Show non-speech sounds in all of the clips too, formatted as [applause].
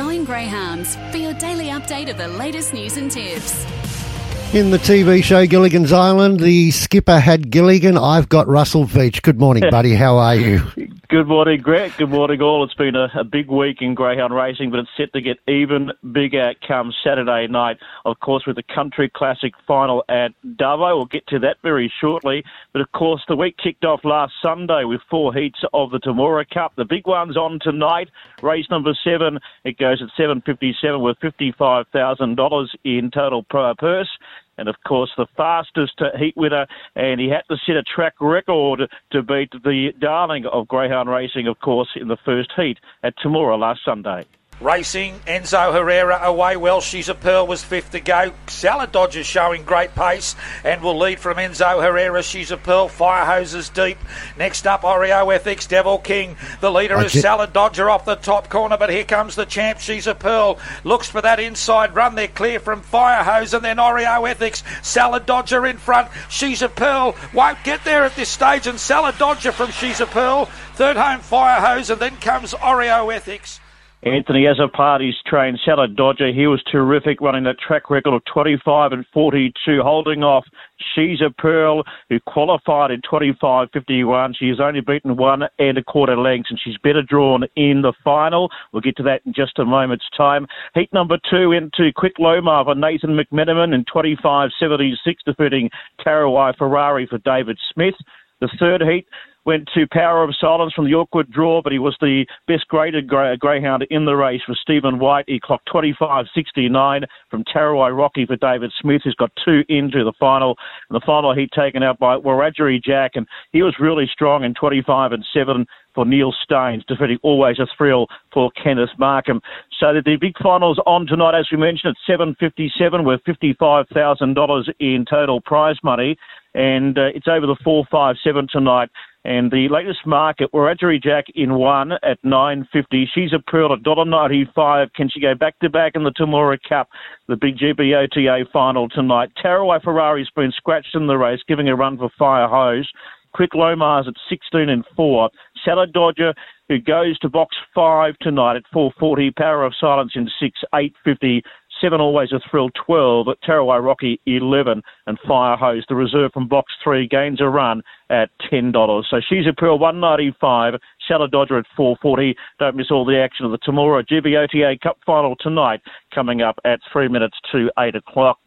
Going Greyhounds for your daily update of the latest news and tips. In the TV show Gilligan's Island, the skipper had Gilligan. I've got Russell Veach. Good morning, [laughs] buddy. How are you? Good morning, Greg. Good morning, all. It's been a, a, big week in greyhound racing, but it's set to get even bigger come Saturday night. Of course, with the Country Classic final at Dubbo. We'll get to that very shortly. But of course, the week kicked off last Sunday with four heats of the Temora Cup. The big one's on tonight. Race number seven. It goes at 7.57 with $55,000 in total purse and of course the fastest heat winner, and he had to set a track record to beat the darling of greyhound racing, of course, in the first heat at Temora last Sunday. Racing, Enzo Herrera away well. She's a pearl was fifth to go. Salad Dodger showing great pace and will lead from Enzo Herrera. She's a pearl. Fire hoses deep. Next up, Oreo Ethics, Devil King. The leader is Salad Dodger off the top corner, but here comes the champ. She's a pearl. Looks for that inside run. They're clear from Fire Hose and then Oreo Ethics. Salad Dodger in front. She's a pearl. Won't get there at this stage. And Salad Dodger from She's a Pearl. Third home Fire Hose and then comes Oreo Ethics. Anthony Azzopardi's trained Salad Dodger. He was terrific, running that track record of 25 and 42, holding off She's a Pearl, who qualified in 25.51. She has only beaten one and a quarter lengths, and she's better drawn in the final. We'll get to that in just a moment's time. Heat number two into Quick Lomar for Nathan McMenamin in 25.76, defeating Tarawai Ferrari for David Smith. The third heat went to Power of Silence from the awkward draw, but he was the best graded greyhound in the race for Stephen White. He clocked 25.69 from Tarawai Rocky for David Smith, who's got two into the final. And the final heat taken out by Wiradjuri Jack, and he was really strong in 25 and 7 for Neil Staines, defeating always a thrill for Kenneth Markham. So the big finals on tonight, as we mentioned, at 7.57 with $55,000 in total prize money. And uh, it's over the 4.57 tonight. And the latest market, Wiradjuri Jack in one at 9.50. She's a pearl at $1.95. Can she go back to back in the Temora Cup, the big GBOTA final tonight? Tarawai Ferrari's been scratched in the race, giving a run for Fire Hose. Quick Lomar's at 16 and 4. Salad Dodger, who goes to box 5 tonight at 4.40. Power of Silence in 6, 8.50. Seven Always a Thrill 12, at Tarawai Rocky 11, and Fire Hose, the reserve from box three, gains a run at $10. So she's a Pearl 195, Salad Dodger at 440. Don't miss all the action of the Temora GBOTA Cup final tonight, coming up at three minutes to eight o'clock.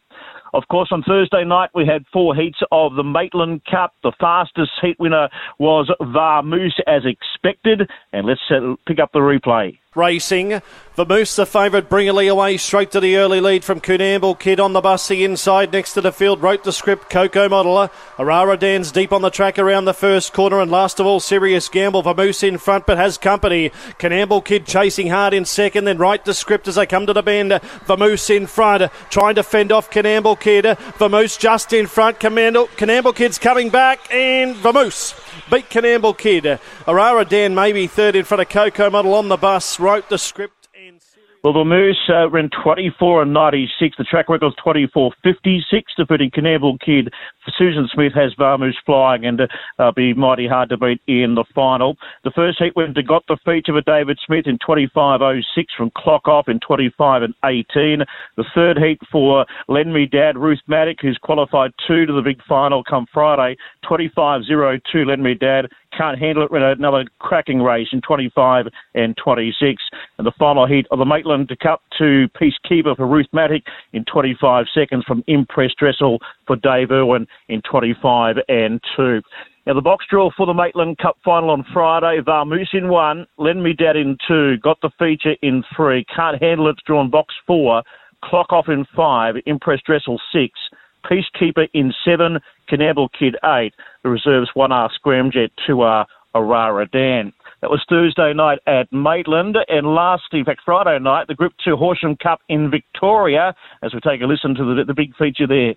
Of course, on Thursday night, we had four heats of the Maitland Cup. The fastest heat winner was Vamoose, as expected. And let's pick up the replay. Racing. Vamoose, the favourite, bringingly away straight to the early lead from Coonamble Kid on the bus. The inside next to the field wrote the script. Coco Modeler. Arara Dan's deep on the track around the first corner. And last of all, Serious Gamble. Vamoose in front but has company. Coonamble Kid chasing hard in second. Then right the script as they come to the bend. Vamoose in front. Trying to fend off Coonamble Kid. Vamoose just in front. Coonamble Kid's coming back. And Vamoose beat Coonamble Kid. Arara Dan maybe third in front of Coco Model on the bus, wrote the script. and. Well, the Moose uh, ran 24 and 96. The track record was 24.56, defeating Coonamble Kid. Susan Smith has Vamoose flying and uh, be mighty hard to beat in the final. The first heat went to got the feature for David Smith in 25.06 from Clock Off in 25 and 18. The third heat for Lend Me Dad, Ruth Maddock, who's qualified two to the big final come Friday, 25.02 Lend Me Dad can't handle it. Another cracking race in 25 and 26. And the final heat of the Maitland Cup to Peacekeeper for Ruth Matic in 25 seconds from Impress Dressel for Dave Irwin in 25 and 2. Now, the box draw for the Maitland Cup final on Friday, Vamoose in one, Lend Me Dad in two, got the feature in three, Can't Handle It's drawn box four, Clock Off in five, Impress Dressel six, Peacekeeper in seven, Coonamble Kid eight. The reserves one R Scramjet, two R Arara Dan. That was Thursday night at Maitland, and last, in fact, Friday night, the Group Two Horsham Cup in Victoria. As we take a listen to the, the big feature there.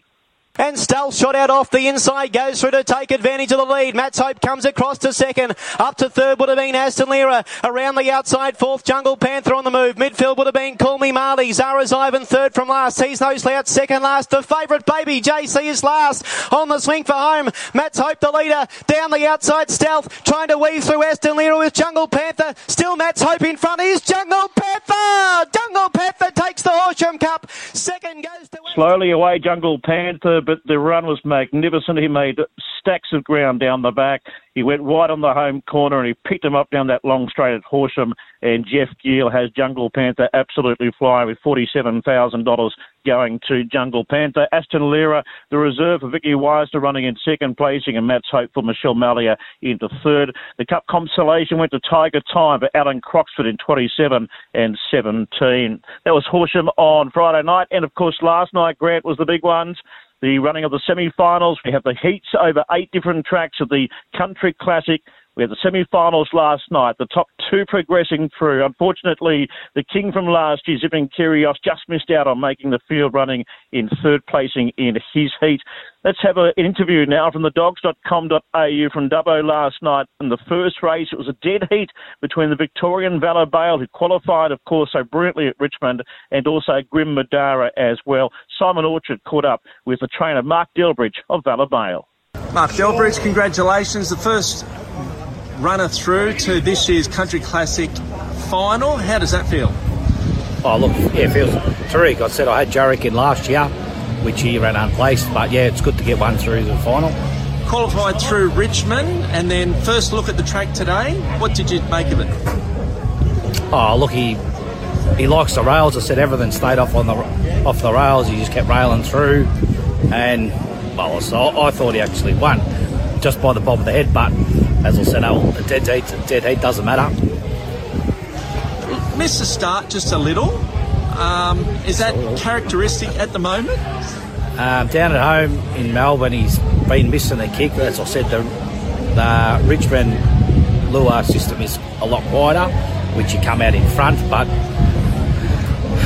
And stealth shot out off the inside, goes through to take advantage of the lead. Matt's Hope comes across to second. Up to third would have been Aston Lira. Around the outside, fourth Jungle Panther on the move. Midfield would have been Call Me Marley. Zara's Ivan third from last. He's no slouch second last. The favourite baby JC is last on the swing for home. Matt's Hope the leader down the outside. Stealth trying to weave through Aston Lira with Jungle Panther. Still Matt's Hope in front is Jungle Panther. Jungle Panther takes the Horsham Cup. Second goes to slowly away Jungle Panther but the run was magnificent. He made stacks of ground down the back. He went right on the home corner and he picked him up down that long straight at Horsham. And Jeff Gill has Jungle Panther absolutely flying with $47,000 going to Jungle Panther. Aston Lira, the reserve for Vicky Weisner running in second placing and Matt's hope for Michelle Mallia into third. The Cup consolation went to Tiger Time for Alan Croxford in 27 and 17. That was Horsham on Friday night. And of course, last night, Grant, was the big ones the running of the semi-finals. We have the heats over eight different tracks of the Country Classic. We had the semi-finals last night, the top two progressing through. Unfortunately, the king from last year, Zipping Kyrgios, just missed out on making the field running in third placing in his heat. Let's have an interview now from the dogs.com.au from Dubbo last night. In the first race, it was a dead heat between the Victorian Valor Bale, who qualified, of course, so brilliantly at Richmond, and also Grim Madara as well. Simon Orchard caught up with the trainer, Mark Delbridge of Valor Bale. Mark Delbridge, congratulations. The first runner through to this year's Country Classic final. How does that feel? Oh, look, yeah, it feels terrific. I said I had Jarek in last year, which he ran unplaced, but yeah, it's good to get one through the final. Qualified through Richmond, and then first look at the track today. What did you make of it? Oh, look, he he likes the rails. I said everything stayed off on the off the rails. He just kept railing through, and well, so I thought he actually won just by the bob of the head, but as I said, oh, dead heat, dead heat doesn't matter. Missed the start just a little. Um, is that characteristic at the moment? Um, down at home in Melbourne, he's been missing the kick. As I said, the, the Richmond lure system is a lot wider, which he come out in front, but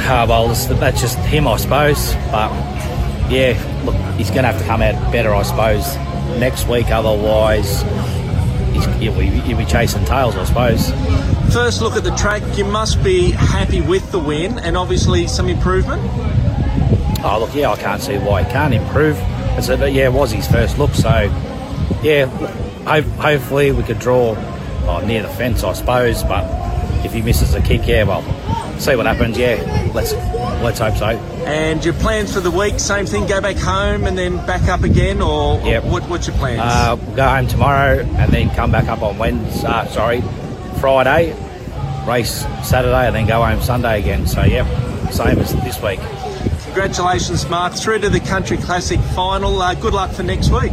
uh, well, that's just him, I suppose. But yeah, look, he's going to have to come out better, I suppose, next week. Otherwise, he'll be, he'll be chasing tails, I suppose. First look at the track, you must be happy with the win and obviously some improvement. Oh, look, yeah, I can't see why he can't improve. It's a, yeah, it was his first look, so yeah, ho- hopefully we could draw oh, near the fence, I suppose. But if he misses a kick, yeah, well, see what happens. Yeah, let's let's hope so. And your plans for the week, same thing, go back home and then back up again, or, Yep. what, what's your plans? Uh, we'll go home tomorrow and then come back up on Wednesday. Uh, sorry, Friday, race Saturday, and then go home Sunday again. So yeah, same as this week. Congratulations, Mark, through to the Country Classic final. Uh, good luck for next week.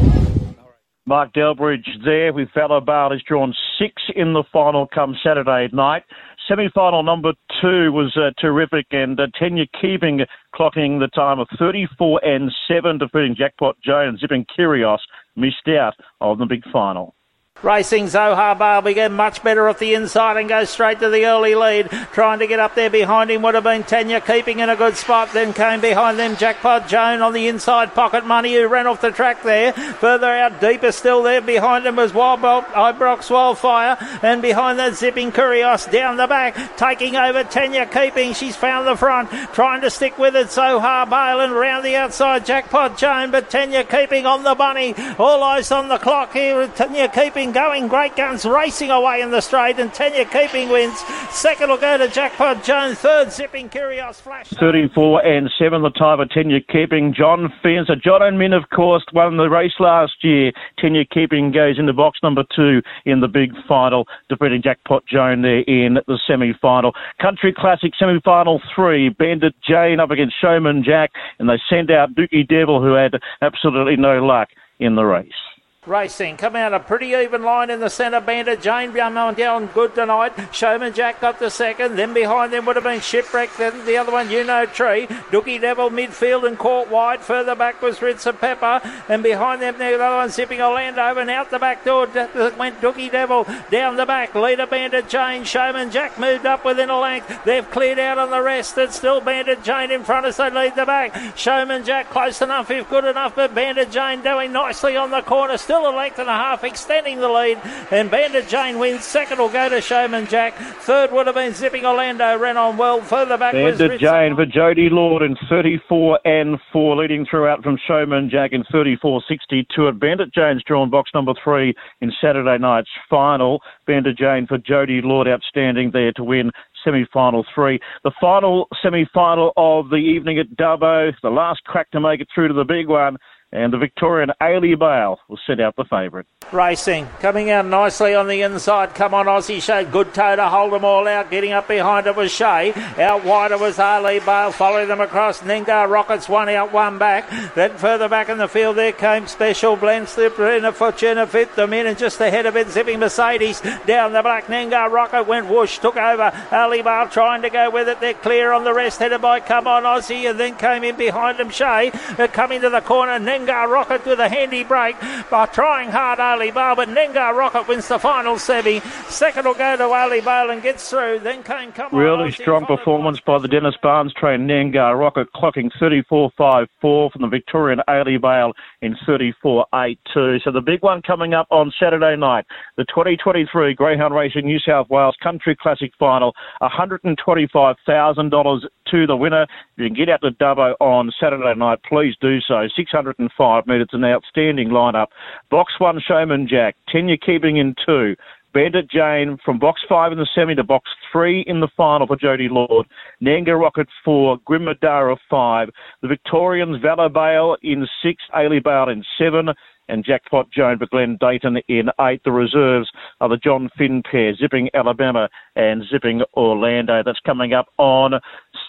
Mark Delbridge there with Valor has drawn six in the final come Saturday night. Semi-final number two was uh, terrific, and uh, Tenya Keeping clocking the time of 34 and 7, defeating Jackpot and Zipping Kyrgios missed out on the big final. Racing Zohar Bale get much better off the inside and goes straight to the early lead. Trying to get up there behind him would have been Tanya keeping in a good spot. Then came behind them Jackpot Joan on the inside. Pocket Money who ran off the track there. Further out, deeper still there. Behind him was Wild Ibrox Wildfire. And behind that Zipping Kyrgios down the back. Taking over Tanya keeping. She's found the front. Trying to stick with it. Zohar Bale and round the outside Jackpot Joan. But Tanya keeping on the bunny. All eyes on the clock here. With Tanya keeping going. Great guns racing away in the straight, and Tanya keeping wins. Second will go to Jackpot Jones. Third, Zipping Kyrgios Flash. 34 and 7 the time of Tenya Keeping. John Fencer. John and Min, of course, won the race last year. Tenya Keeping goes into box number two in the big final, defeating Jackpot Joan there in the semi final. Country Classic semi final three. Bandit Jane up against Showman Jack, and they send out Dookie Devil, who had absolutely no luck in the race. Racing, come out a pretty even line in the centre. Bandit Jane down down good tonight. Showman Jack got the second. Then behind them would have been Shipwreck. Then the other one, You Know Tree. Dookie Devil midfield and caught wide. Further back was Ritz of Pepper. And behind them, the other one zipping Orlando. And out the back door went Dookie Devil. Down the back, leader Bandit Jane. Showman Jack moved up within a length. They've cleared out on the rest. It's still Bandit Jane in front as they lead the back. Showman Jack close enough if good enough. But Bandit Jane doing nicely on the corner. Still still a length and a half, extending the lead. And Bandit Jane wins. Second will go to Showman Jack. Third would have been Zipping Orlando. Ran on well. Further back was Bandit Jane for Jody Lord in 34 and 4, leading throughout from Showman Jack in 34.62 at Bandit Jane's drawn box number three in Saturday night's final. Bandit Jane for Jody Lord outstanding there to win semi-final three. The final semi-final of the evening at Dubbo, the last crack to make it through to the big one, and the Victorian Ailey Bale will set out the favourite. Racing, coming out nicely on the inside. Come on, Aussie showed good toe to hold them all out. Getting up behind it was Shea. Out wider was Ailey Bale. Following them across. Ningar Rockets one out, one back. Then further back in the field there came Special Blend Slip in a Fortuna fit them in and just ahead of it zipping Mercedes down the black. Ningar Rocket went whoosh, took over. Ailey Bale trying to go with it. They're clear on the rest, headed by Come On Aussie, and then came in behind them Shea. Uh, coming to the corner, Nengar Rocket with a handy break by trying hard Ali Bale, but Nengar Rocket wins the final semi. Second will go to Ali Bale and gets through. Then came Come Really strong performance by the Dennis Barnes train Nangar Rocket clocking 34.54 from the Victorian Ailey Bale in 34.82. So the big one coming up on Saturday night, the 2023 Greyhound Racing New South Wales Country Classic Final, $125,000 to the winner. If you can get out to Dubbo on Saturday night, please do so. 605 metres, an outstanding lineup. Box one, Showman Jack. 10 you're keeping in two. Bandit Jane from box five in the semi to box three in the final for Jody Lord. Nanga Rocket four, Grimmadara five. The Victorians Valor Bale in six, Ailey Bale in seven, and Jackpot Joan for Glenn Dayton in eight. The reserves are the John Finn pair, zipping Alabama and zipping Orlando. That's coming up on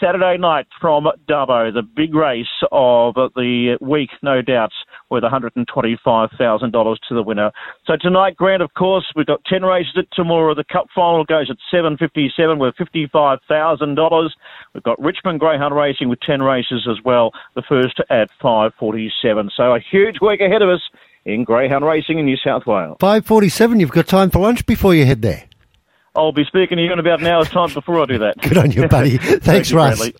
Saturday night from Dubbo, the big race of the week, no doubts, with $125,000 to the winner. So tonight, Grant, of course, we've got 10 races at Temora. The Cup final goes at 7.57 with $55,000. We've got Richmond Greyhound Racing with 10 races as well, the first at 5.47. So a huge week ahead of us in Greyhound Racing in New South Wales. 5.47, you've got time for lunch before you head there. I'll be speaking to you in about an hour's time before I do that. [laughs] Good on you, buddy. [laughs] Thanks, you, Russ. Bradley.